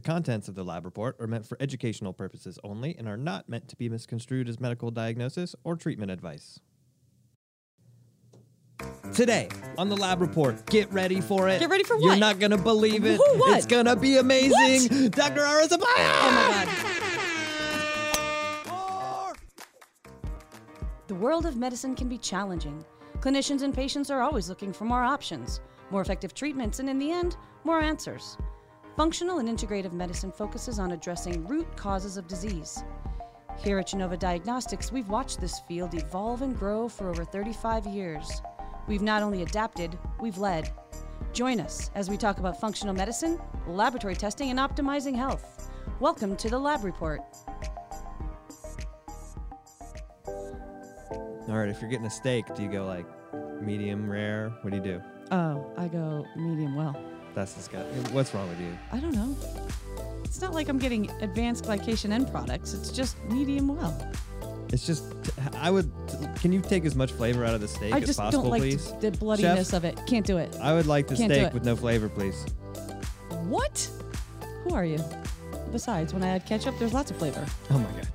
The contents of the lab report are meant for educational purposes only and are not meant to be misconstrued as medical diagnosis or treatment advice. Today on the lab report, get ready for it. Get ready for what? You're not gonna believe it. Who, what? It's gonna be amazing. Dr. Ara Suppiah! Oh my God. The world of medicine can be challenging. Clinicians and patients are always looking for more options, more effective treatments, and in the end, more answers. Functional and integrative medicine focuses on addressing root causes of disease. Here at Genova Diagnostics, we've watched this field evolve and grow for over 35 years. We've not only adapted, we've led. Join us as we talk about functional medicine, laboratory testing, and optimizing health. Welcome to the Lab Report. All right, if you're getting a steak, do you go like medium rare? What do you do? Oh, I go medium well. That's disgusting. What's wrong with you? I don't know. It's not like I'm getting advanced glycation end products. It's just medium well. It's just, I would, can you take as much flavor out of the steak I as just possible, don't like please? the bloodiness of it. Can't do it. I would like the Can't do steak it. with no flavor, please. What? Who are you? Besides, when I add ketchup, there's lots of flavor. Oh my god.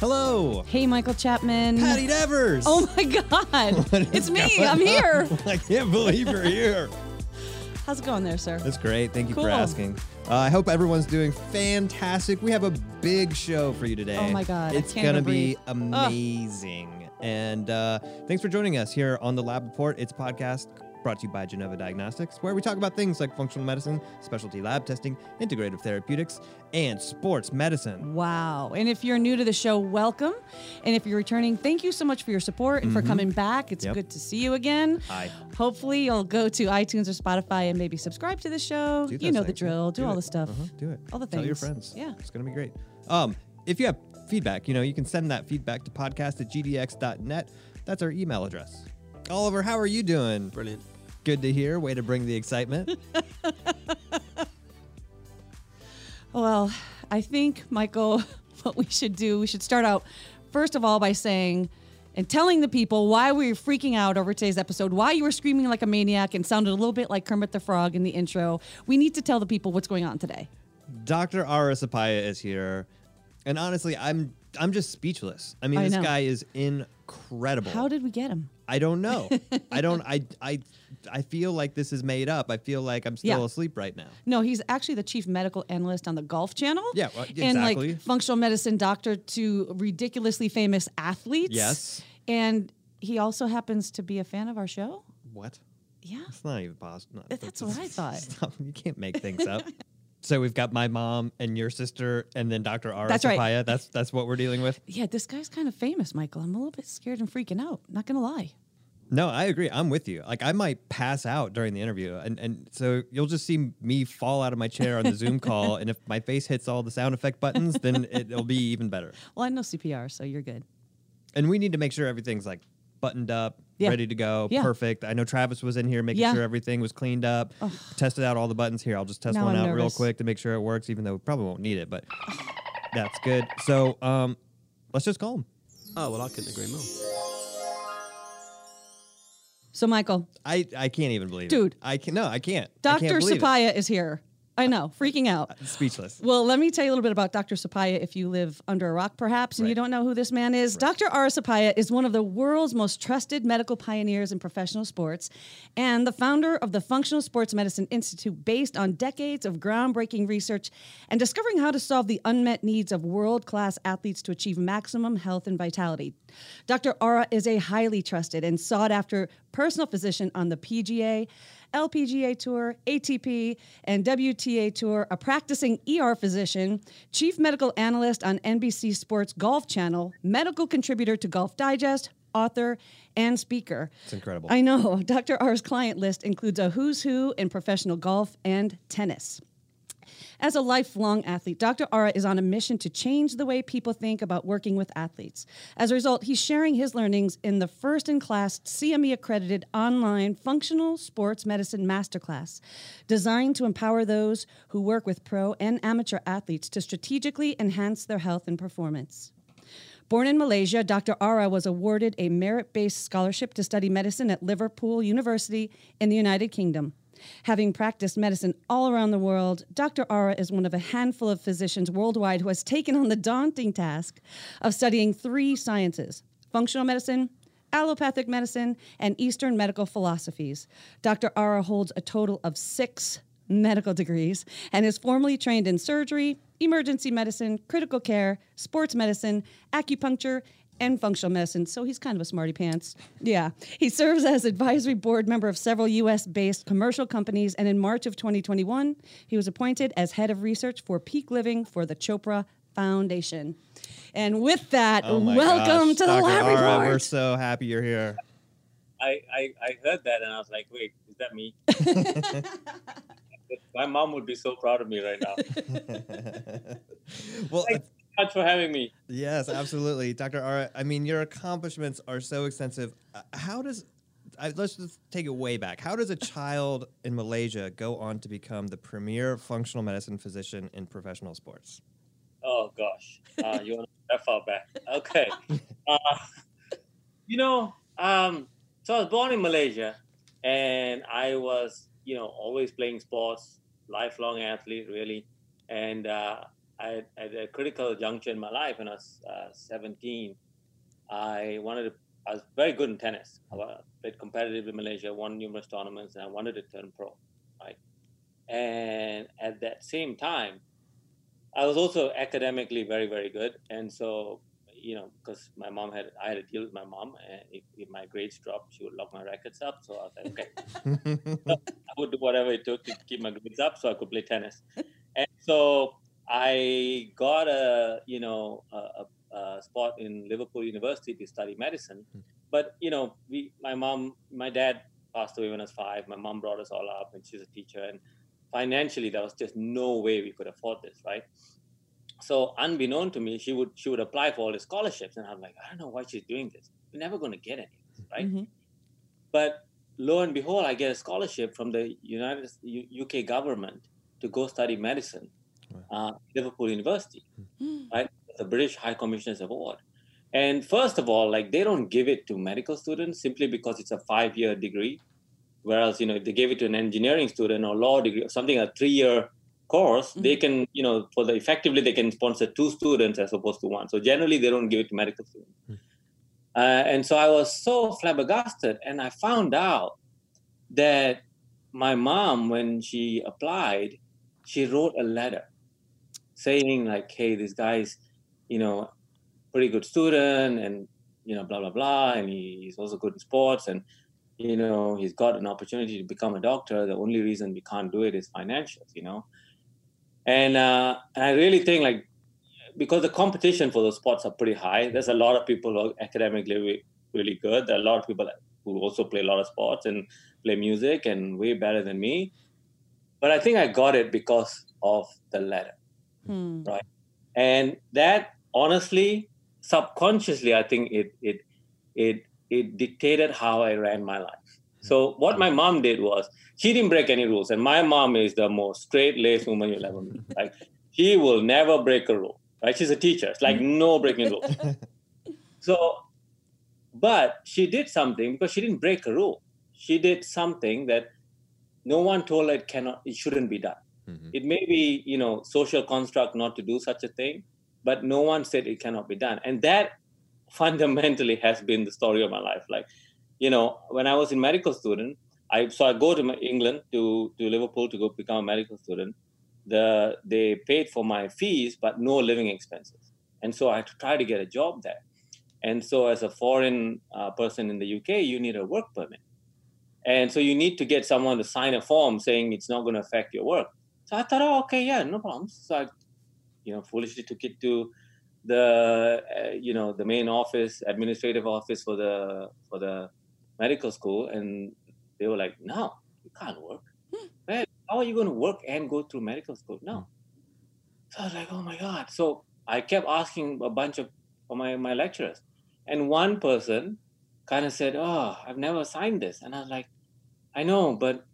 Hello, Hey, Michael Chapman. Patti Devers. Oh my God. What is it's me. going I'm here. I can't believe you're here. How's it going there, sir? That's great. Thank you for asking. Uh, I hope everyone's doing fantastic. We have a big show for you today. Oh my God, It's gonna even be amazing. And uh, thanks for joining us here on the Lab Report. It's a podcast brought to you by Genova Diagnostics, where we talk about things like functional medicine, specialty lab testing, integrative therapeutics, and sports medicine. Wow. And if you're new to the show, welcome. And if you're returning, thank you so much for your support and for coming back. It's Mm-hmm. Yep. good to see you again. Hi. Hopefully, you'll go to iTunes or Spotify and maybe subscribe to the show. You those know the drill. Do, all it. the stuff. Uh-huh. Do it. All the things. Tell your friends. Yeah. It's going to be great. Um, if you have feedback, you know, you can send that feedback to podcast at gdx.net. That's our email address. Oliver, how are you doing? Brilliant. Good to hear. Way to bring the excitement. Well, I think, Michael, what we should do, we should start out, first of all, by saying and telling the people why we were freaking out over today's episode, why you were screaming like a maniac and sounded a little bit like Kermit the Frog in the intro. We need to tell the people what's going on today. Dr. Ara Suppiah is here. And honestly, I'm I'm just speechless. I mean, I this know. guy is incredible. How did we get him? I don't know. I don't I I I feel like this is made up. I feel like I'm still Yeah. asleep right now. No, he's actually the chief medical analyst on the Golf Channel. Yeah, well, And exactly. like functional medicine doctor to ridiculously famous athletes. Yes. And he also happens to be a fan of our show. What? Yeah. It's not even possible. That's what I thought. Stop. You can't make things up. so we've got my mom and your sister, and then Dr. Ara That's right. That's that's what we're dealing with. Yeah, this guy's kind of famous, Michael. I'm a little bit scared and freaking out. Not gonna lie. No, I agree. I'm with you. Like I might pass out during the interview, and and so you'll just see me fall out of my chair on the Zoom call, and if my face hits all the sound effect buttons, then it'll be even better. Well, I know CPR, so you're good. And we need to make sure everything's like buttoned up, Yeah. ready to go, Yeah. perfect. I know Travis was in here making Yeah. sure everything was cleaned up, tested out all the buttons. Here, I'll just test Now one I'm out real nervous. quick to make sure it works, even though we probably won't need it, but that's good. So um, let's just call him. Oh, well, I couldn't agree more. So, Michael, I, I can't even believe Dude. it. I can no, I can't. I can't Dr. believe it. Suppiah is here. I know, freaking out. Speechless. Well, let me tell you a little bit about Dr. Suppiah if you live under a rock, perhaps, and you don't know who this man is. Dr. Ara Suppiah is one of the world's most trusted medical pioneers in professional sports and the founder of the Functional Sports Medicine Institute, based on decades of groundbreaking research and discovering how to solve the unmet needs of world class athletes to achieve maximum health and vitality. Dr. Ara is a highly trusted and sought after personal physician on the PGA. LPGA Tour, ATP, and WTA Tour, a practicing ER physician, chief medical analyst on NBC Sports Golf Channel, medical contributor to Golf Digest, author, and speaker. It's incredible. I know. Dr. Ara's client list includes a who's who in professional golf and tennis. As a lifelong athlete, Dr. Ara is on a mission to change the way people think about working with athletes. As a result, he's sharing his learnings in the first in class CME accredited online functional sports medicine masterclass, designed to empower those who work with pro and amateur athletes to strategically enhance their health and performance. Born in Malaysia, Dr. Ara was awarded a merit based scholarship to study medicine at Liverpool University in the United Kingdom. Having practiced medicine all around the world, Dr. Ara is one of a handful of physicians worldwide who has taken on the daunting task of studying three sciences functional medicine, allopathic medicine, and Eastern medical philosophies. Dr. Ara holds a total of six medical degrees and is formally trained in surgery, emergency medicine, critical care, sports medicine, acupuncture, and functional medicine. So he's kind of a smarty pants. Yeah. He serves as advisory board member of several US based commercial companies. And in March of 2021, he was appointed as head of research for peak living for the Chopra Foundation. And with that, Oh welcome gosh, to the Dr. lab Ara, report. We're so happy you're here. I, I, I heard that and I was like, wait, is that me? My mom would be so proud of me right now. well, Thanks so much for having me. yes, absolutely, Dr. Ara. I mean, your accomplishments are so extensive. Uh, How does I, let's just take it way back. How does a child in Malaysia go on to become the premier functional medicine physician in professional sports? Oh gosh, uh, you want to that far back? Okay. Uh, you know, um, so I was born in Malaysia, and I was, you know, always playing sports, lifelong athlete, really. And uh, I, at a critical juncture in my life, when I was uh, 17, I wanted to. I was very good in tennis. I played competitively in Malaysia, won numerous tournaments, and I wanted to turn pro, right? And at that same time, I was also academically very, very good. And so, you know, because my mom had, I had to deal with my mom, and if, if my grades dropped, she would lock my rackets up. So I was like, okay, I would do whatever it took to keep my grades up so I could play tennis. And so I got a, you know, a, a, a spot in Liverpool University to study medicine. But, you know, we, my mom, my dad passed away when I was five. My mom brought us all up and she's a teacher. And financially, there was just no way we could afford this, right? So unbeknown to me, she would she would apply for all the scholarships, and I'm like, I don't know why she's doing this. We're never going to get any, of this, right? Mhm. But lo and behold, I get a scholarship from the United U- UK government to go study medicine, uh, Liverpool University, right? The British High Commissioner's Award. And first of all, like they don't give it to medical students simply because it's a five-year degree, whereas you know if they gave it to an engineering student or law degree or something a three-year course, they can you know for the effectively they can sponsor two students as opposed to one. So generally they don't give it to medical students. Uh, and so I was so flabbergasted, and I found out that my mom, when she applied, she wrote a letter saying like, "Hey, this guy's, you know, pretty good student, and you know, blah blah blah, and he, he's also good in sports, and you know, he's got an opportunity to become a doctor. The only reason we can't do it is financials, you know." And uh, and I really think like because the competition for those spots are pretty high. There's a lot of people who are academically really good. There are a lot of people who also play a lot of sports and play music and way better than me. But I think I got it because of the letter. Hmm. right? And that honestly, subconsciously, I think it it it it dictated how I ran my life. So what my mom did was she didn't break any rules, and my mom is the most straight-laced woman you'll ever meet. Like she will never break a rule. Right? She's a teacher. It's like no breaking rules. So, but she did something because she didn't break a rule. She did something that no one told her it cannot, it shouldn't be done. Mhm. It may be, you know, social construct not to do such a thing, but no one said it cannot be done. And that fundamentally has been the story of my life. Like, you know, when I was a medical student, I so I go to England to to Liverpool to go become a medical student. The they paid for my fees, but no living expenses, and so I had to try to get a job there. And so, as a foreign uh, person in the UK, you need a work permit, and so you need to get someone to sign a form saying it's not going to affect your work. So I thought, oh, okay, yeah, no problems. So I, you know, foolishly took it to the, uh, you know, the main office, administrative office for the for the medical school, and they were like, no, you can't work. Well, how are you going to work and go through medical school? No. So I was like, oh my god. So I kept asking a bunch of of my my lecturers, and one person kind of said, oh, I've never signed this, and I was like, I know, but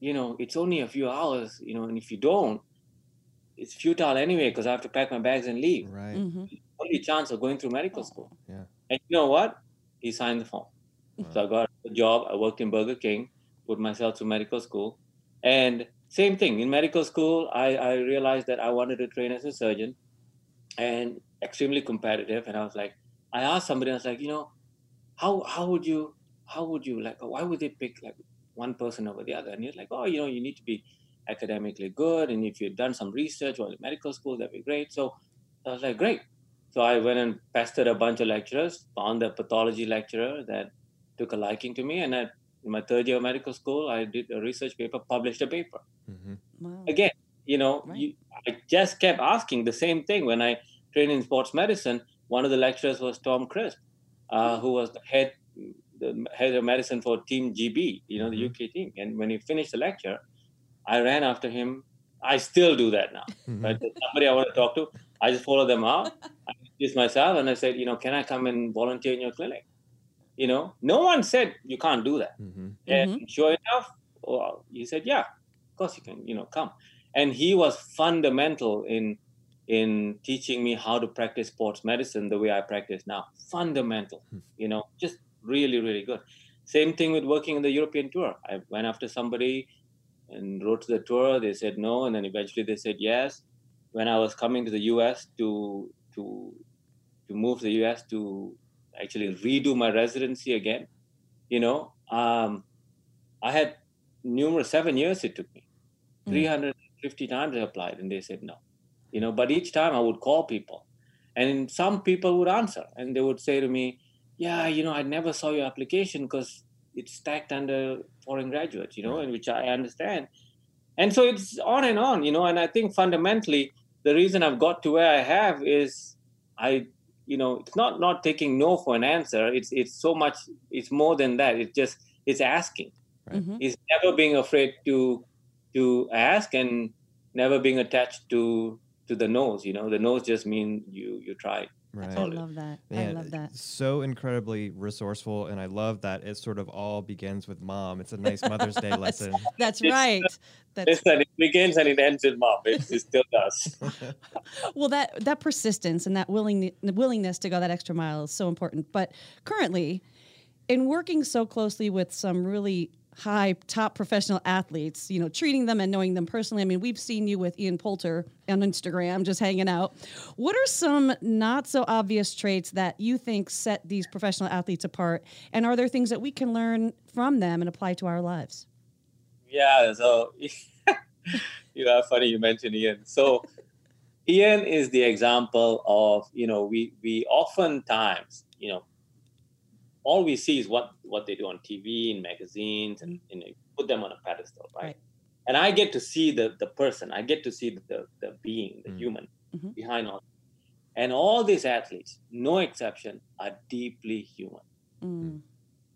you know, it's only a few hours, you know, and if you don't, it's futile anyway because I have to pack my bags and leave. Right. Mhm. Only chance of going through medical school. Yeah. And you know what? He signed the form. So I got a job. I worked in Burger King put myself to medical school. And same thing in medical school, I, I realized that I wanted to train as a surgeon and extremely competitive. And I was like, I asked somebody, I was like, you know, how how would you how would you like why would they pick like one person over the other? And you're like, oh, you know, you need to be academically good. And if you've done some research while in medical school, that'd be great. So I was like, great. So I went and pestered a bunch of lecturers, found a pathology lecturer that took a liking to me. And at in my third year of medical school, I did a research paper, published a paper. Mm-hmm. Wow. Again, you know, Right. you, I just kept asking the same thing. When I trained in sports medicine, one of the lecturers was Tom Crisp, uh, who was the head the head of medicine for Team GB, you know, the Mhm. UK team. And when he finished the lecture, I ran after him. I still do that now. Mhm. Right? Somebody I want to talk to, I just follow them out. I introduce myself and I said, you know, can I come and volunteer in your clinic? You know, no one said you can't do that. Mhm. And sure enough, well, he said, "Yeah, of course you can. You know, come." And he was fundamental in in teaching me how to practice sports medicine the way I practice now. Fundamental, Hmm. you know, just really, really good. Same thing with working in the European tour. I went after somebody and wrote to the tour. They said no, and then eventually they said yes. When I was coming to the U.S. to to to move to the U.S. to actually redo my residency again, you know, um, I had numerous seven years it took me. Mm. 350 times I applied and they said no. You know, but each time I would call people and some people would answer and they would say to me, Yeah, you know, I never saw your application because it's stacked under foreign graduates, you know, and which I understand. And so it's on and on, you know, and I think fundamentally the reason I've got to where I have is I you know, it's not not taking no for an answer. It's it's so much it's more than that. It's just it's asking Mhm. is never being afraid to to ask and never being attached to to the nose you know the nose just mean you you tried Right. I love that. I love uh, that. So incredibly resourceful, and I love that it sort of all begins with mom. It's a nice Mother's Day lesson. That's It's- uh, right. That's listen it begins and it ends with mom it, it still does well that that persistence and that willing willingness to go that extra mile is so important. But currently, in working so closely with some really high top professional athletes, you know, treating them and knowing them personally. I mean, we've seen you with Ian Poulter on Instagram just hanging out. What are some not so obvious traits that you think set these professional athletes apart? And are there things that we can learn from them and apply to our lives? yeah so you know funny you mentioned ian so ian is the example of you know we we oftentimes you know all we see is what what they do on tv in magazines and you know put them on a pedestal right, Right. and i get to see the the person i get to see the the being the Mm. human Mhm. behind all and all these athletes no exception are deeply human Mm,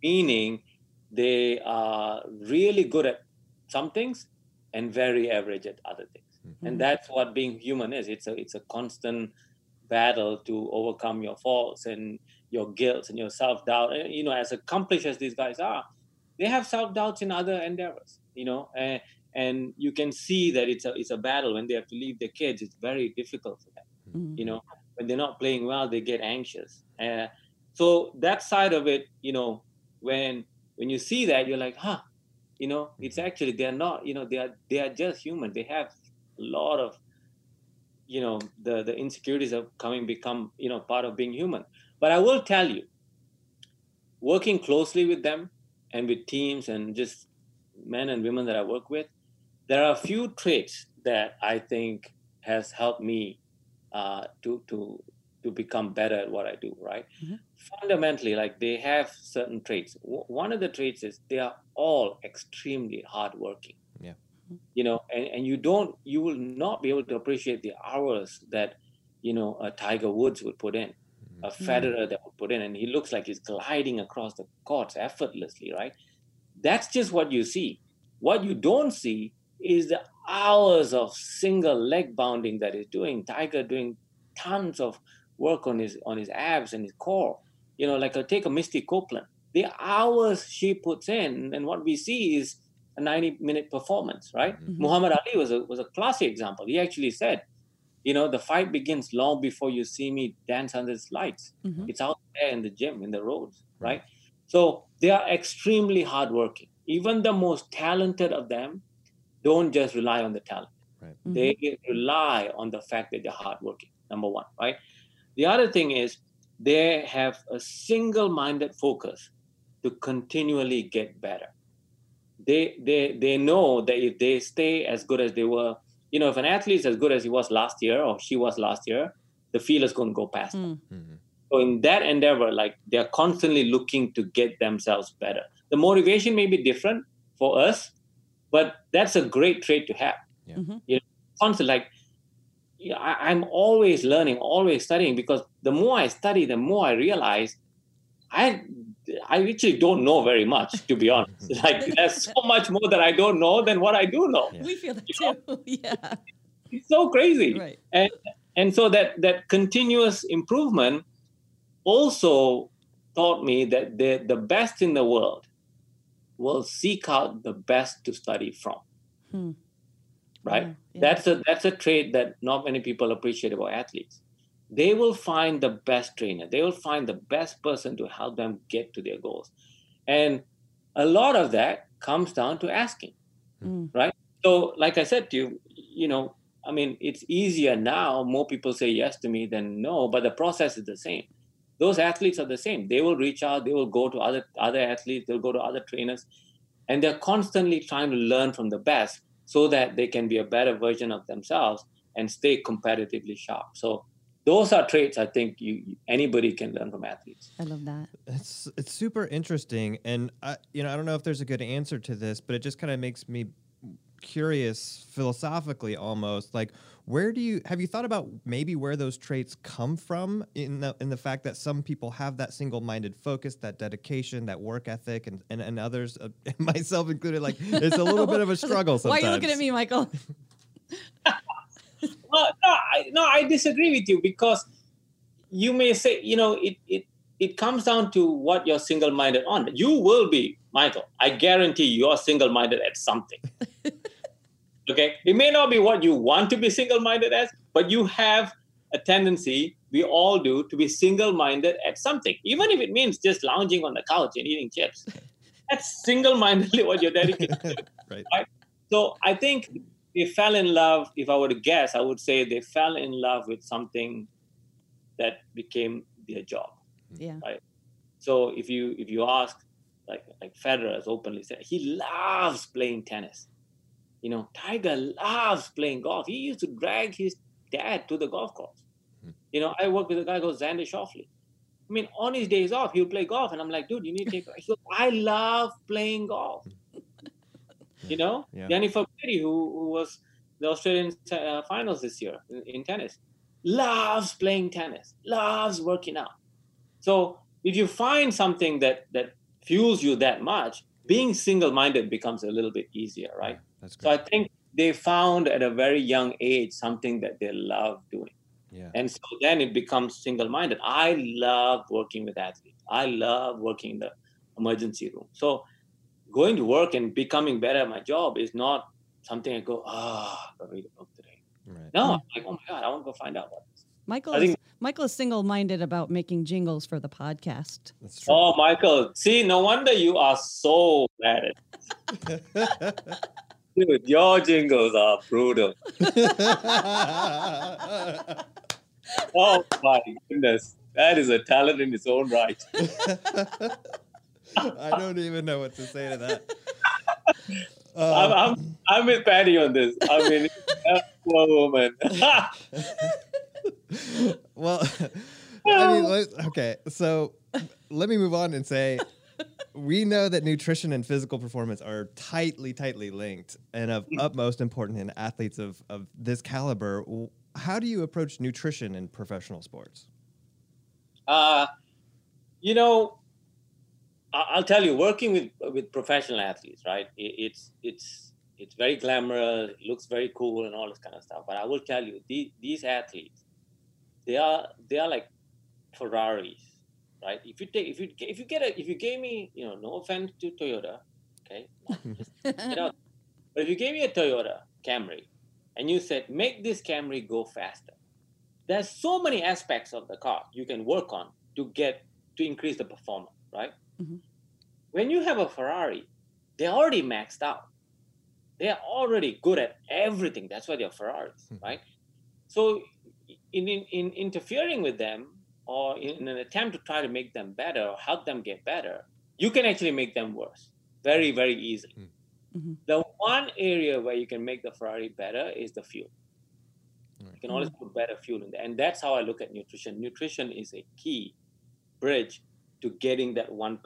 meaning they are really good at some things and very average at other things Mhm. and that's what being human is it's a it's a constant battle to overcome your faults and your guilt and your self-doubt. And, you know as accomplished as these guys are they have self-doubts in other endeavors you know and and you can see that it's a it's a battle. When they have to leave their kids it's very difficult for them mm, you know. When they're not playing well they get anxious. Uh, so that side of it you know when when you see that you're like huh you know it's actually they're not you know they are they are just human. They have a lot of you know the the insecurities of coming become you know part of being human but i will tell you working closely with them and with teams and just men and women that i work with there are a few traits that i think has helped me uh, to to to become better at what I do. Right. Mhm. Fundamentally, like they have certain traits. W- one of the traits is they are all extremely hardworking. Yeah. You know, and, and you don't, you will not be able to appreciate the hours that you know a Tiger Woods would put in, a Federer that would put in, and he looks like he's gliding across the courts effortlessly. Right. That's just what you see. What you don't see is the hours of single leg bounding that he's doing. Tiger doing tons of work on his on his abs and his core. You know, like uh, take a Misty Copeland. The hours she puts in, and what we see is a 90 minute performance, right? Mhm. Muhammad Ali was a was a classic example. He actually said, you know, the fight begins long before you see me dance under the lights. mhm. It's out there in the gym, in the roads, right? So they are extremely hardworking. even the most talented of them don't just rely on the talent. Right. Mhm. They rely on the fact that they're hardworking. Number one, right? The other thing is they have a single-minded focus to continually get better. They they they know that if they stay as good as they were, you know, if an athlete is as good as he was last year or she was last year, the field is going to go past. them. Mm. So in that endeavor, like they're constantly looking to get themselves better. The motivation may be different for us, but that's a great trait to have. Yeah. Mhm. You know, constant like I, I'm always learning, always studying because the more I study, the more I realize I I actually don't know very much, to be honest. like there's so much more that I don't know than what I do know. Yeah. We feel that too. yeah. It's so crazy. Right. and and so that that continuous improvement also taught me that the the best in the world will seek out the best to study from Hmm. right Yeah, yeah. that's a that's a trait that not many people appreciate about athletes they will find the best trainer. They will find the best person to help them get to their goals. And a lot of that comes down to asking Mm. so like i said to you you know i mean it's easier now. More people say yes to me than no but the process is the same. Those athletes are the same. They will reach out. They will go to other other athletes. They'll go to other trainers. And they're constantly trying to learn from the best so that they can be a better version of themselves and stay competitively sharp. So those are traits i think you anybody can learn from athletes I love that. It's it's super interesting, and I you know I don't know if there's a good answer to this, but it just kind of makes me curious philosophically almost like where do you have you thought about maybe where those traits come from in the in the fact that some people have that single-minded focus that dedication that work ethic and and, and others uh, myself included like it's a little bit of a was like, struggle Why sometimes are you looking at me, Michael? Well, no, I, no, I disagree with you because you may say, you know, it it it comes down to what you're single-minded on. You will be, Michael. I guarantee you're single-minded at something. okay, it may not be what you want to be single-minded as, but you have a tendency. We all do to be single-minded at something, even if it means just lounging on the couch and eating chips. That's single-mindedly what you're dedicated to. right So I think they fell in love. If I were to guess, I would say they fell in love with something that became their job. Yeah. Right? So if you if you ask, like like Federer has openly said, he loves playing tennis. You know, Tiger loves playing golf. He used to drag his dad to the golf course. Hmm. You know, I work with a guy called Xander Schauffele. I mean, on his days off, he'll play golf, and I'm like, dude, you need to take. He goes, I love playing golf. You know, Yeah. Jennifer Brady, who, who was the Australian uh, finals this year in, in tennis, loves playing tennis, loves working out. So if you find something that that fuels you that much, being single-minded becomes a little bit easier, right? that's good. So I think they found at a very young age something that they love doing. yeah And so then it becomes single minded. I love working with athletes. I love working in the emergency room. So going to work and becoming better at my job is not something I go, ah, oh, read a book today. right No, I'm like, oh my God, I want to go find out what this. Michael I is, Michael is single-minded about making jingles for the podcast. that's true Oh, Michael, see, no wonder you are so bad at Dude, your jingles are brutal. Oh my goodness. That is a talent in its own right. I don't even know what to say to that. I'm, Uh, I'm, I'm with Patti on this. I mean, poor woman. well, I mean, let- okay. So let me move on and say we know that nutrition and physical performance are tightly, tightly linked and of utmost importance in athletes of, of this caliber. How do you approach nutrition in professional sports? uh, you know, I'll tell you, working with with professional athletes, right? It's it's it's very glamorous. It looks very cool and all this kind of stuff. But I will tell you, these, these athletes, they are they are like Ferraris, right? If you take if you if you get a if you gave me, you know, no offense to Toyota, okay, you know, but if you gave me a Toyota Camry and you said, make this Camry go faster, there's so many aspects of the car you can work on to get to increase the performance, right? Mhm. When you have a Ferrari, they're already maxed out. They're already good at everything. That's why they're Ferraris, Mhm. right? So, in, in, in interfering with them or in, in an attempt to try to make them better or help them get better, you can actually make them worse very, very easily. Mhm. The one area where you can make the Ferrari better is the fuel. Right. You can always put better fuel in there. And that's how I look at nutrition. Nutrition is a key bridge to getting that 1%,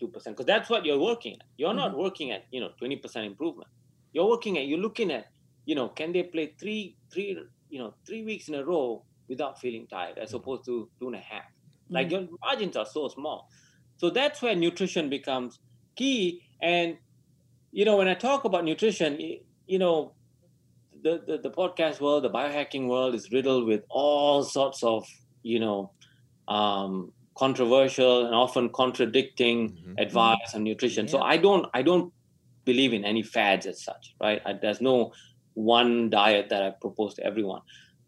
2%, because that's what you're working at. You're not working at, you know, 20% improvement. You're working at, you're looking at, you know, can they play three, three, you know, three weeks in a row without feeling tired as Mhm. opposed to two and a half? Like Mhm. your margins are so small. So that's where nutrition becomes key. And, you know, when I talk about nutrition, you know, the, the, the podcast world, the biohacking world is riddled with all sorts of, you know, um, controversial and often contradicting Mhm. advice on nutrition. So I don't, I don't believe in any fads as such, right? I, there's no one diet that I propose to everyone.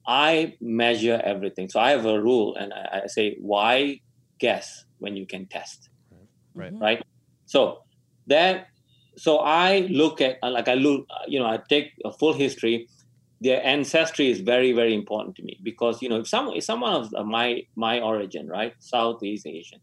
I measure everything. So I have a rule, and I, I say, why guess when you can test? Right. Mhm. right so that so i look at like i look you know i take a full history their ancestry is very very important to me because you know if some if someone of my my origin right southeast asian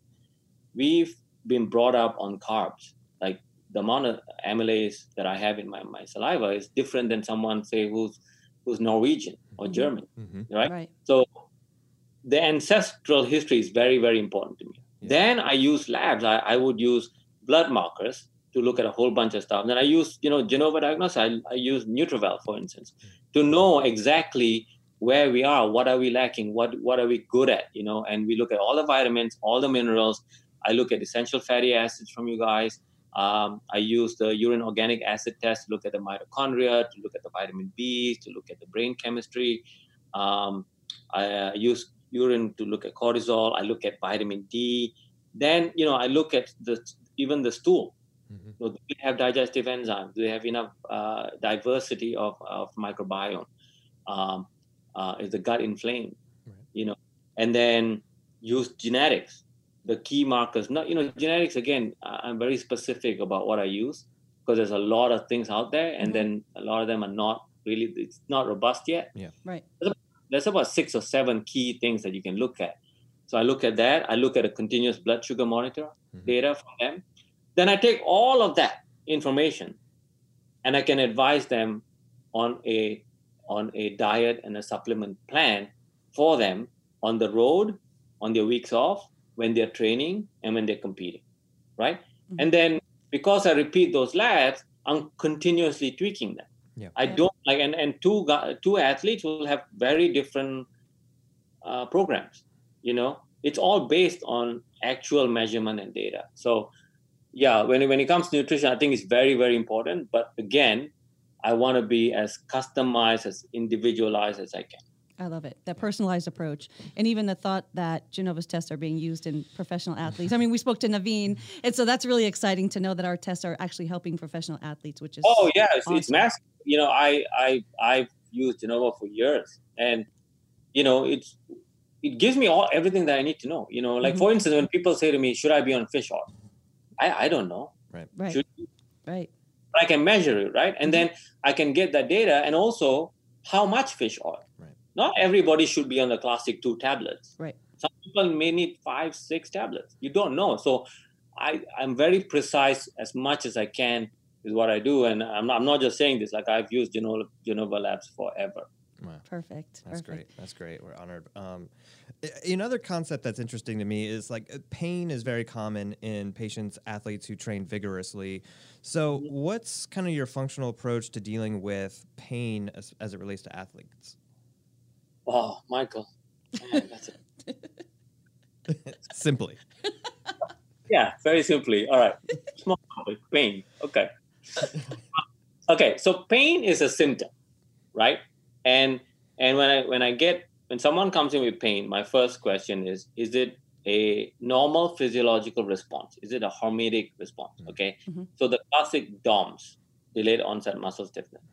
we've been brought up on carbs like the amount of amylase that i have in my, my saliva is different than someone say who's who's norwegian or Mhm. german Mhm. right Right. so the ancestral history is very, very important to me. Yeah. Then I use labs. I, I would use blood markers to look at a whole bunch of stuff. Then I use, you know, Genova diagnosis. I, I use NutrEval, for instance, to know exactly where we are, what are we lacking, what what are we good at, you know, and we look at all the vitamins, all the minerals. I look at essential fatty acids from you guys. Um, I use the urine organic acid test to look at the mitochondria, to look at the vitamin B, to look at the brain chemistry. Um, I uh, use urine to look at cortisol. I look at vitamin D. Then, you know, I look at the even the stool. Mhm. So do they have digestive enzymes? Do they have enough uh, diversity of, of microbiome? Um, uh, is the gut inflamed? Right. You know, and then use genetics, the key markers. Not, you know, genetics again. I- I'm very specific about what I use because there's a lot of things out there, and Mhm. then a lot of them are not really. It's not robust yet Yeah. Right. there's about six or seven key things that you can look at. So I look at that. I look at a continuous blood sugar monitor Mhm. data from them. Then I take all of that information and I can advise them on a on a diet and a supplement plan for them on the road, on their weeks off, when they're training and when they're competing. Right? Mhm. And then because I repeat those labs, I'm continuously tweaking them. Yeah. I don't like and, and two gu- two athletes will have very different uh, programs. You know, it's all based on actual measurement and data. So, yeah, when it, when it comes to nutrition, I think it's very very important. But again, I want to be as customized, as individualized as I can. I love it. That personalized approach. And even the thought that Genova's tests are being used in professional athletes. I mean, we spoke to Naveen. And so that's really exciting to know that our tests are actually helping professional athletes, which is Oh yeah, it's, it's massive. You know, I I I've used Genova for years, and you know, it's it gives me all everything that I need to know. You know, like Mhm. for instance, when people say to me, "Should I be on fish oil?" I I don't know. right. Should Right. I can measure it, right? And then I can get that data, and also how much fish oil. Right. Not everybody should be on the classic two tablets. Right. Some people may need five, six tablets. You don't know. So I, I'm very precise as much as I can is what I do. And I'm not, I'm not just saying this, like I've used Genova, Genova Labs forever. Wow. Perfect. That's Perfect. great. That's great. We're honored. Um, a- another concept that's interesting to me is like uh, pain is very common in patients, athletes who train vigorously. So, Mm-hmm. what's kind of your functional approach to dealing with pain as, as it relates to athletes? Oh, Michael. Man, that's it. Simply. Yeah, very simply. All right. Small topic, pain. Okay. okay, so pain is a symptom, right? And and when I when I get when someone comes in with pain, my first question is is it a normal physiological response? Is it a hormetic response? Mhm. Okay. Mhm. So the classic DOMS, delayed onset muscle stiffness,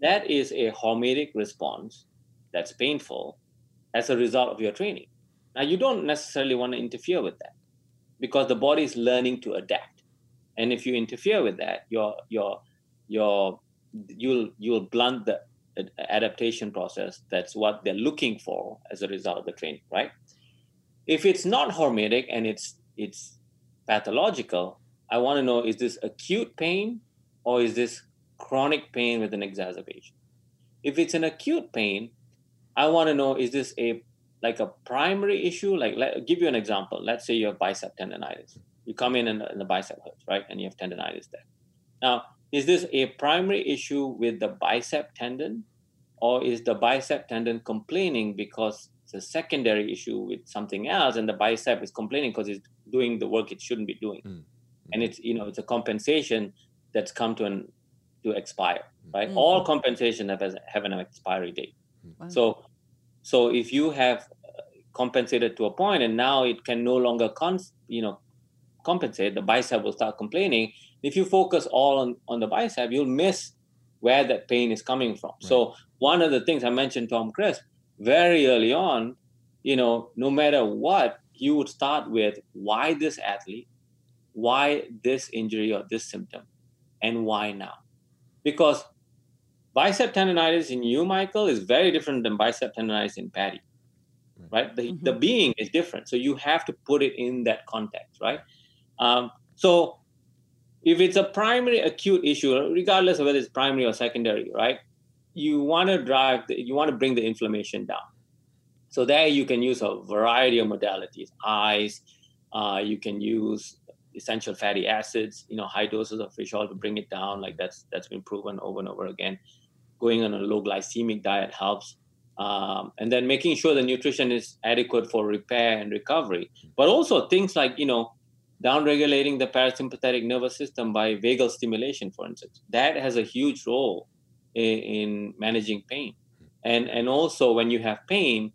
that is a hormetic response that's painful as a result of your training. Now you don't necessarily want to interfere with that because the body is learning to adapt. and if you interfere with that, your your your you'll you'll blunt the adaptation process. That's what they're looking for as a result of the training, right? If it's not hormetic and it's it's pathological, I want to know is this acute pain or is this chronic pain with an exacerbation? If it's an acute pain, I want to know is this a like a primary issue? Like, let give you an example. Let's say you have bicep tendonitis. You come in and, and the bicep hurts, right? And you have tendonitis there. Now, is this a primary issue with the bicep tendon, or is the bicep tendon complaining because it's a secondary issue with something else, and the bicep is complaining because it's doing the work it shouldn't be doing, mm-hmm. and it's you know it's a compensation that's come to an to expire, right? Mm-hmm. All compensation have, have an expiry date. Wow. So so if you have uh, compensated to a point and now it can no longer cons- you know compensate, the bicep will start complaining. If you focus all on, on the bicep, you'll miss where that pain is coming from. Right. So one of the things I mentioned Tom Crisp very early on, you know, no matter what, you would start with why this athlete, why this injury or this symptom, and why now? Because bicep tendonitis in you, Michael, is very different than bicep tendonitis in Patti. Right? The, mm-hmm. the being is different. So you have to put it in that context, right? Um, so if it's a primary acute issue, regardless of whether it's primary or secondary, right? You want to drive, the, you want to bring the inflammation down. So there you can use a variety of modalities, eyes, uh, you can use essential fatty acids, you know, high doses of fish oil to bring it down. Like that's that's been proven over and over again going on a low glycemic diet helps. Um, and then making sure the nutrition is adequate for repair and recovery. But also things like, you know, downregulating the parasympathetic nervous system by vagal stimulation, for instance. That has a huge role in, in managing pain. And, and also when you have pain,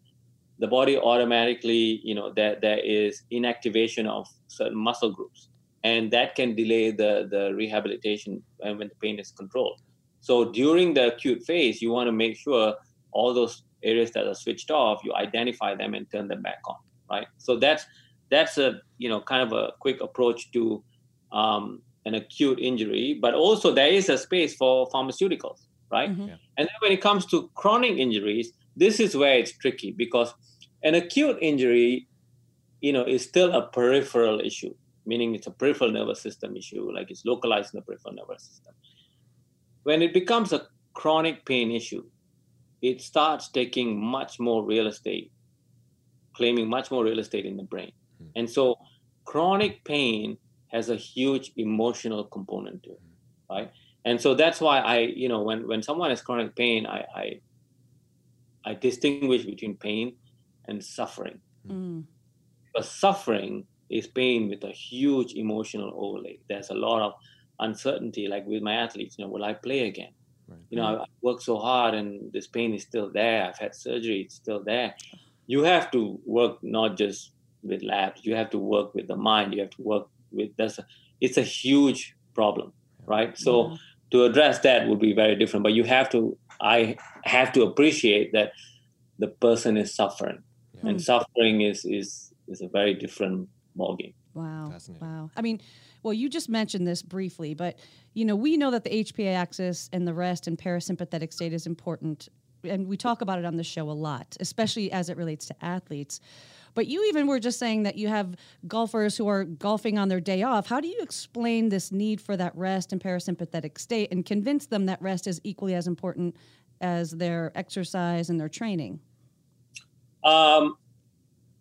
the body automatically, you know, there, there is inactivation of certain muscle groups. And that can delay the, the rehabilitation when the pain is controlled. So during the acute phase, you want to make sure all those areas that are switched off, you identify them and turn them back on, right? So that's that's a you know kind of a quick approach to um, an acute injury, but also there is a space for pharmaceuticals, right? Mm-hmm. Yeah. And then when it comes to chronic injuries, this is where it's tricky because an acute injury, you know, is still a peripheral issue, meaning it's a peripheral nervous system issue, like it's localized in the peripheral nervous system. When it becomes a chronic pain issue, it starts taking much more real estate, claiming much more real estate in the brain. Hmm. And so chronic pain has a huge emotional component to it, right? And so that's why I, you know, when when someone has chronic pain, I I, I distinguish between pain and suffering. Mm. Because suffering is pain with a huge emotional overlay. There's a lot of uncertainty, like with my athletes, you know, will I play again? Right. You know, I, I work so hard and this pain is still there. I've had surgery, it's still there. You have to work not just with labs, you have to work with the mind, you have to work with that's a, it's a huge problem, right? So yeah. to address that would be very different. But you have to I have to appreciate that the person is suffering. Yeah. And hmm. suffering is is is a very different ballgame. Wow. Wow. I mean, well, you just mentioned this briefly, but you know, we know that the HPA axis and the rest and parasympathetic state is important, and we talk about it on the show a lot, especially as it relates to athletes. But you even were just saying that you have golfers who are golfing on their day off. How do you explain this need for that rest and parasympathetic state and convince them that rest is equally as important as their exercise and their training? Um,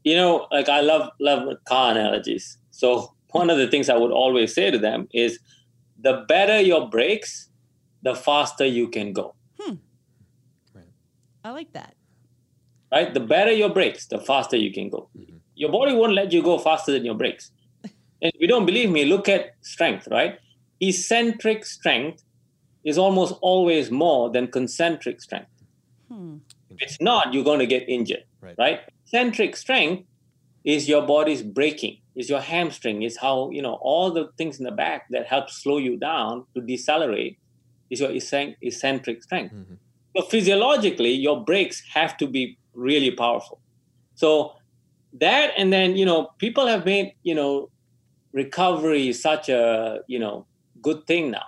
you know, like I love love car analogies. So one of the things I would always say to them is the better your brakes, the faster you can go. Hmm. Right. I like that. Right? The better your brakes, the faster you can go. Mm-hmm. Your body won't let you go faster than your brakes. and if you don't believe me, look at strength, right? Eccentric strength is almost always more than concentric strength. Hmm. If it's not, you're going to get injured, right? right? Eccentric strength is your body's braking is your hamstring is how you know all the things in the back that help slow you down to decelerate is your eccentric strength mm-hmm. but physiologically your brakes have to be really powerful so that and then you know people have made you know recovery such a you know good thing now.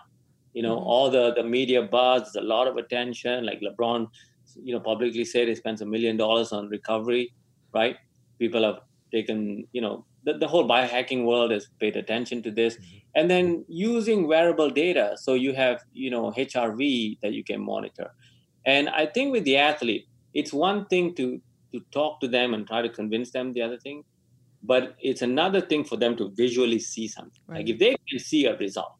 You know, Mhm. all the the media buzz, a lot of attention. Like LeBron, you know, publicly said he spends a million dollars on recovery, right? People have taken, you know, the, the whole biohacking world has paid attention to this. And then using wearable data. So you have, you know, HRV that you can monitor. And I think with the athlete, it's one thing to to talk to them and try to convince them the other thing, but it's another thing for them to visually see something. Like if they can see a result,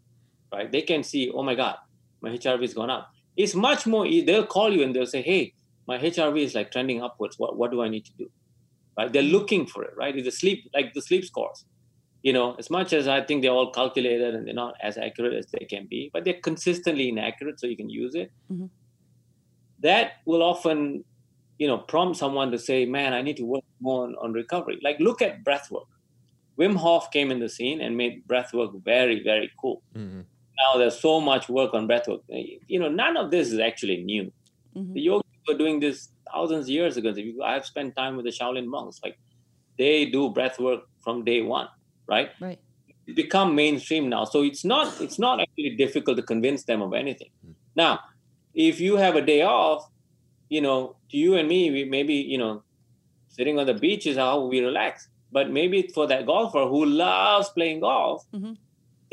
right? They can see, oh my God, my HRV has gone up. It's much more. They'll call you and they'll say, hey, my HRV is like trending upwards. What what do I need to do? Right? They're looking for it. Right? It's the sleep like the sleep scores. You know, as much as I think they're all calculated and they're not as accurate as they can be, but they're consistently inaccurate, so you can use it. Mhm. That will often, you know, prompt someone to say, "Man, I need to work more on, on recovery." Like, look at breath work. Wim Hof came in the scene and made breath work very, very cool. Mhm. Now there's so much work on breath work. You know, none of this is actually new. Mhm. The yogis were doing this thousands of years ago. I've spent time with the Shaolin monks. Like, they do breath work from day one, right? Right. It's become mainstream now. So it's not it's not actually difficult to convince them of anything. Now, if you have a day off, you know, to you and me, we maybe, you know, sitting on the beach is how we relax. But maybe for that golfer who loves playing golf, Mhm.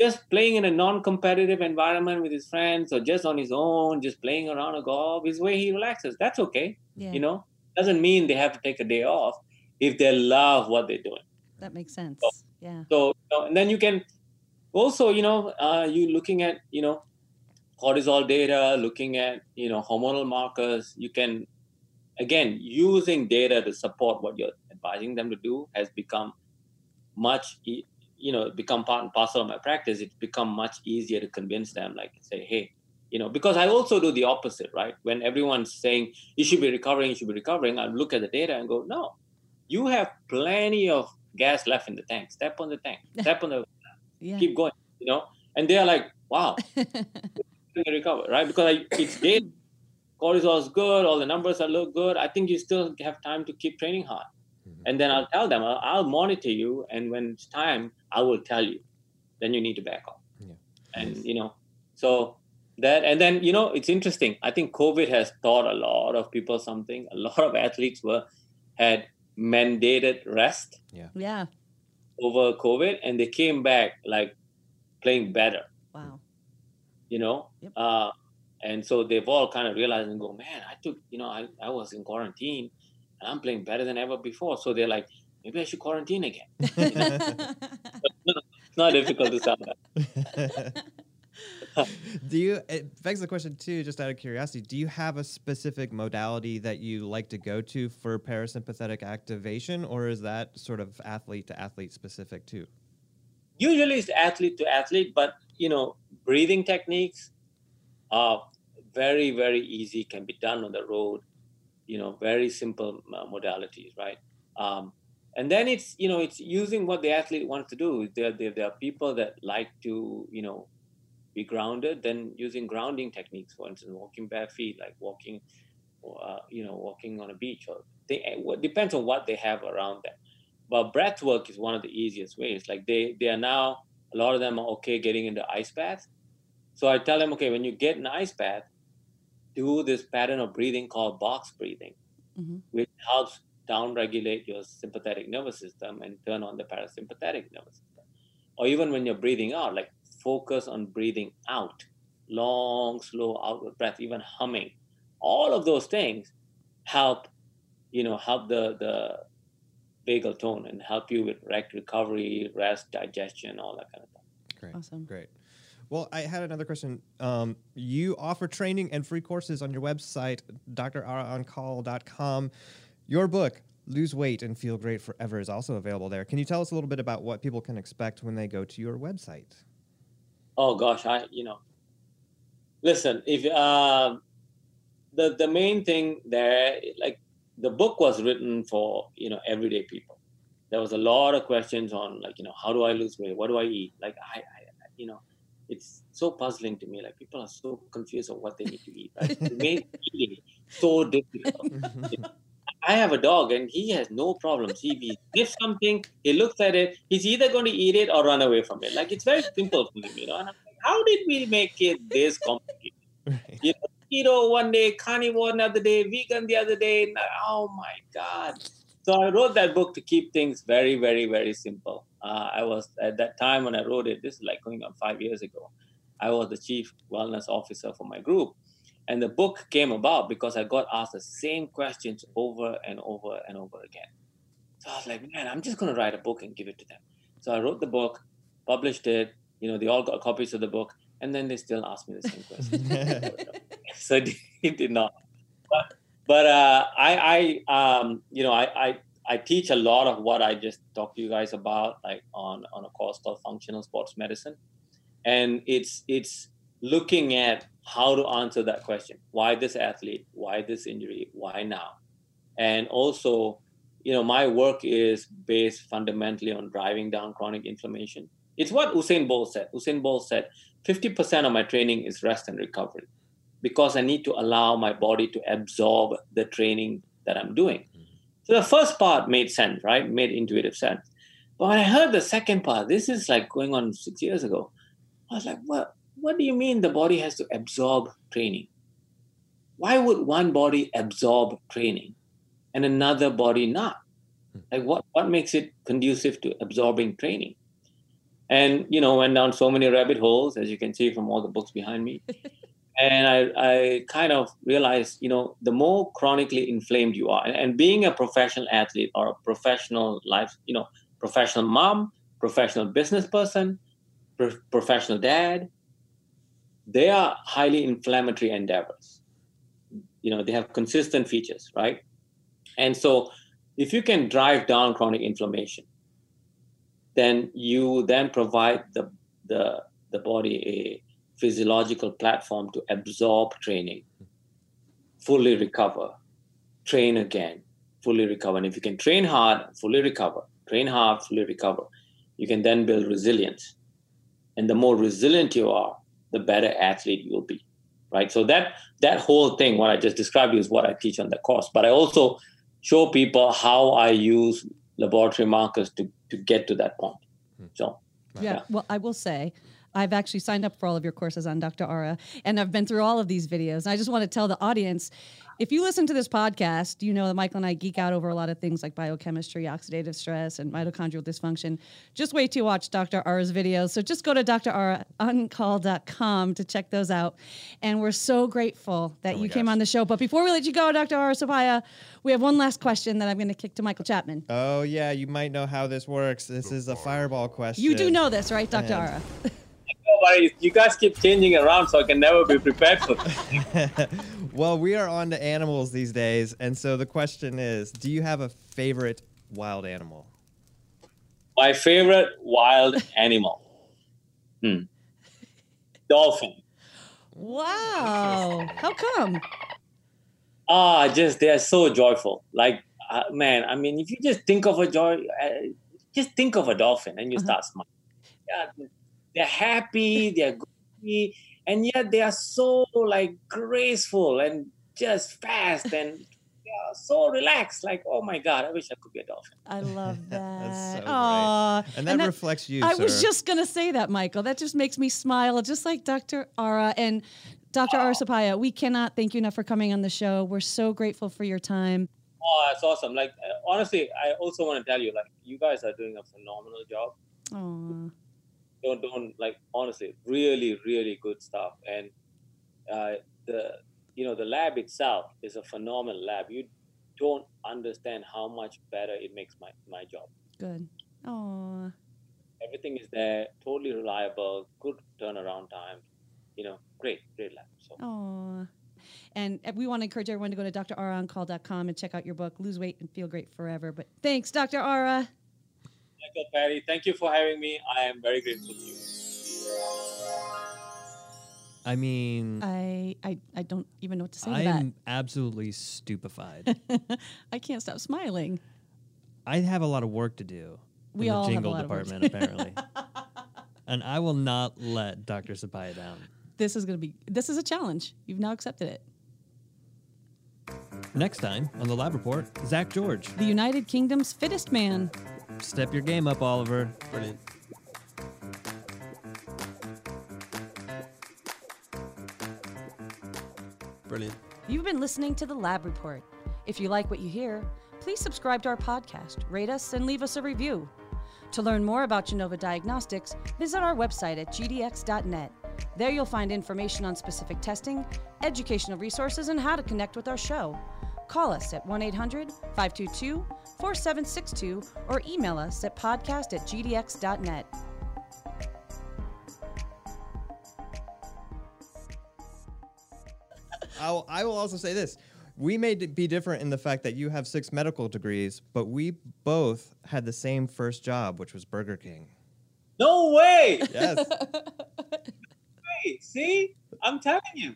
just playing in a non-competitive environment with his friends or just on his own, just playing around a golf is where he relaxes. That's okay. Yeah. You know, doesn't mean they have to take a day off if they love what they're doing. that makes sense. Oh. Yeah. So, you know, and then you can also, you know, uh, you looking at, you know, cortisol data, looking at, you know, hormonal markers. You can, again, using data to support what you're advising them to do has become much, you know, become part and parcel of my practice. It's become much easier to convince them, like say, hey, you know, because I also do the opposite, right? When everyone's saying you should be recovering, you should be recovering, I look at the data and go, no, you have plenty of gas left in the tank. Step on the tank. Step on the Yeah. keep going. You know, and they're like, wow, going to recover, right? Because I, it's data. Cortisol is good. All the numbers are look good. I think you still have time to keep training hard. Mhm. And then I'll tell them, I'll, I'll monitor you, and when it's time, I will tell you. Then you need to back off. Yeah. And you know, so that and then you know, it's interesting. I think COVID has taught a lot of people something. A lot of athletes were had mandated rest Yeah. Yeah. over COVID, and they came back like playing better. Wow. You know? Yep. uh, and so they've all kind of realized and go man i took you know I, I was in quarantine and i'm playing better than ever before. So they're like maybe i should quarantine again. It's not difficult to sell that. Do you it begs the question too just out of curiosity do you have a specific modality that you like to go to for parasympathetic activation or is that sort of athlete to athlete specific too usually it's athlete to athlete but you know breathing techniques are very very easy can be done on the road you know very simple uh, modalities right? Um, and then it's you know it's using what the athlete wants to do. There, there, there are people that like to you know be grounded then using grounding techniques for instance walking bare feet like walking uh, you know walking on a beach or they, it depends on what they have around them but breath work is one of the easiest ways. Like they they are now a lot of them are okay getting into ice baths. So i tell them okay when you get an ice bath do this pattern of breathing called box breathing Mhm. which helps down regulate your sympathetic nervous system and turn on the parasympathetic nervous system. Or even when you're breathing out like focus on breathing out. Long slow outward breath even humming. All of those things help you know help the the vagal tone and help you with rec recovery rest digestion all that kind of stuff. Great Awesome. great. Well i had another question. Um, you offer training and free courses on your website draraoncall.com your book lose weight and feel great forever is also available there. Can you tell us a little bit about what people can expect when they go to your website? Oh gosh i you know listen if uh, the the main thing there like the book was written for you know everyday people there was a lot of questions on like you know how do i lose weight what do i eat like i, I you know it's so puzzling to me like people are so confused on what they need to eat right? it makes eating so difficult mm-hmm. I have a dog and he has no problems. He gives something, he looks at it, he's either going to eat it or run away from it. Like it's very simple for him, you know. And I'm like, how did we make it this complicated? Right. You know, keto one day, carnivore another day, vegan the other day. Oh my God. So I wrote that book to keep things very, very, very simple. Uh, I was at that time when I wrote it, this is like going on five years ago. I was the chief wellness officer for my group. And the book came about because I got asked the same questions over and over and over again. So I was like, man, I'm just going to write a book and give it to them. So I wrote the book, published it. You know, they all got copies of the book, and then they still ask me the same question. so it did not. But, but uh, I, I, um, you know, I, I, I teach a lot of what I just talked to you guys about, like on on a course called Functional Sports Medicine, and it's it's looking at how to answer that question: Why this athlete? Why this injury? Why now? And also, you know, my work is based fundamentally on driving down chronic inflammation. It's what Usain Bolt said. Usain Bolt said, 50% of my training is rest and recovery because I need to allow my body to absorb the training that I'm doing. So the first part made sense, right? Made intuitive sense. But when I heard the second part, this is like going on six years ago. I was like, what? What do you mean the body has to absorb training? Why would one body absorb training and another body not? Like what? What makes it conducive to absorbing training? And you know, went down so many rabbit holes, as you can see from all the books behind me. and I, I kind of realized, you know, the more chronically inflamed you are, and, and being a professional athlete or a professional life, you know, professional mom, professional business person, pro- professional dad, they are highly inflammatory endeavors. You know, they have consistent features, right? And so, if you can drive down chronic inflammation, then you then provide the the the body a physiological platform to absorb training, fully recover, train again, fully recover. And if you can train hard, fully recover, train hard, fully recover, you can then build resilience. And the more resilient you are, the better athlete you will be. Right. So that that whole thing, what I just described is what I teach on the course. But I also show people how I use laboratory markers to, to get to that point. Hmm. So Yeah. Yeah. Well, I will say, I've actually signed up for all of your courses on Dr. Ara, and I've been through all of these videos. And I just want to tell the audience if you listen to this podcast, you know that Michael and I geek out over a lot of things like biochemistry, oxidative stress, and mitochondrial dysfunction. Just wait till you watch Dr. Ara's videos. So just go to draraoncall.com to check those out. And we're so grateful that Oh my you came gosh. on the show. But before we let you go, Dr. Ara Suppiah, we have one last question that I'm going to kick to Michael Chapman. Oh yeah, you might know how this works. This is a fireball question. You do know this, right, Dr. And- Ara? Nobody, you guys keep changing around, so I can never be prepared for. well, we are on to animals these days, and so the question is: Do you have a favorite wild animal? My favorite wild animal. Hmm. Dolphin. Wow. How come? Ah, just they are so joyful. Like, uh, man, I mean, if you just think of a joy, uh, just think of a dolphin and you Uh-huh. start smiling. Yeah, they're happy, they're goofy, and yet they are so like graceful and just fast and they are so relaxed. Like, oh my god, I wish I could be a dolphin. I love that. That's so great. Aw. And that, reflects you, I sir. was just gonna say that, Michael. That just makes me smile, just like Dr. Ara and Dr. Ara Suppiah. We cannot thank you enough for coming on the show. We're so grateful for your time. Oh, that's awesome. Like, uh, honestly, I also want to tell you, like, you guys are doing a phenomenal job. Aw. Don't don't like honestly really really good stuff and uh, the you know the lab itself is a phenomenal lab you don't understand how much better it makes my my job Good. Oh, everything is there totally reliable good turnaround time you know great great lab so oh. And uh, we want to encourage everyone to go to draraoncall.com and check out your book, Lose Weight and Feel Great Forever. But thanks, Dr. Ara. Michael Patti thank you for having me i am very grateful to you I mean, I, I, I don't even know what to say to I'm absolutely stupefied. I can't stop smiling. I have a lot of work to do We in all the have a jingle lot of work. department, apparently. and I will not let Dr. Suppiah down. This is going to be, this is a challenge. You've now accepted it. Next time on the Lab Report, Zack George. The United Kingdom's fittest man. Step your game up, Oliver. Brilliant. Brilliant. You've been listening to the Lab Report. If you like what you hear, please subscribe to our podcast, rate us, and leave us a review. To learn more about Genova Diagnostics, visit our website at gdx.net. There you'll find information on specific testing, educational resources, and how to connect with our show. Call us at 1 800 522 4762 or email us at podcast at gdx.net. I'll, I will also say this. We may be different in the fact that you have six medical degrees, but we both had the same first job, which was Burger King. No way! Yes. Hey, see, I'm telling you.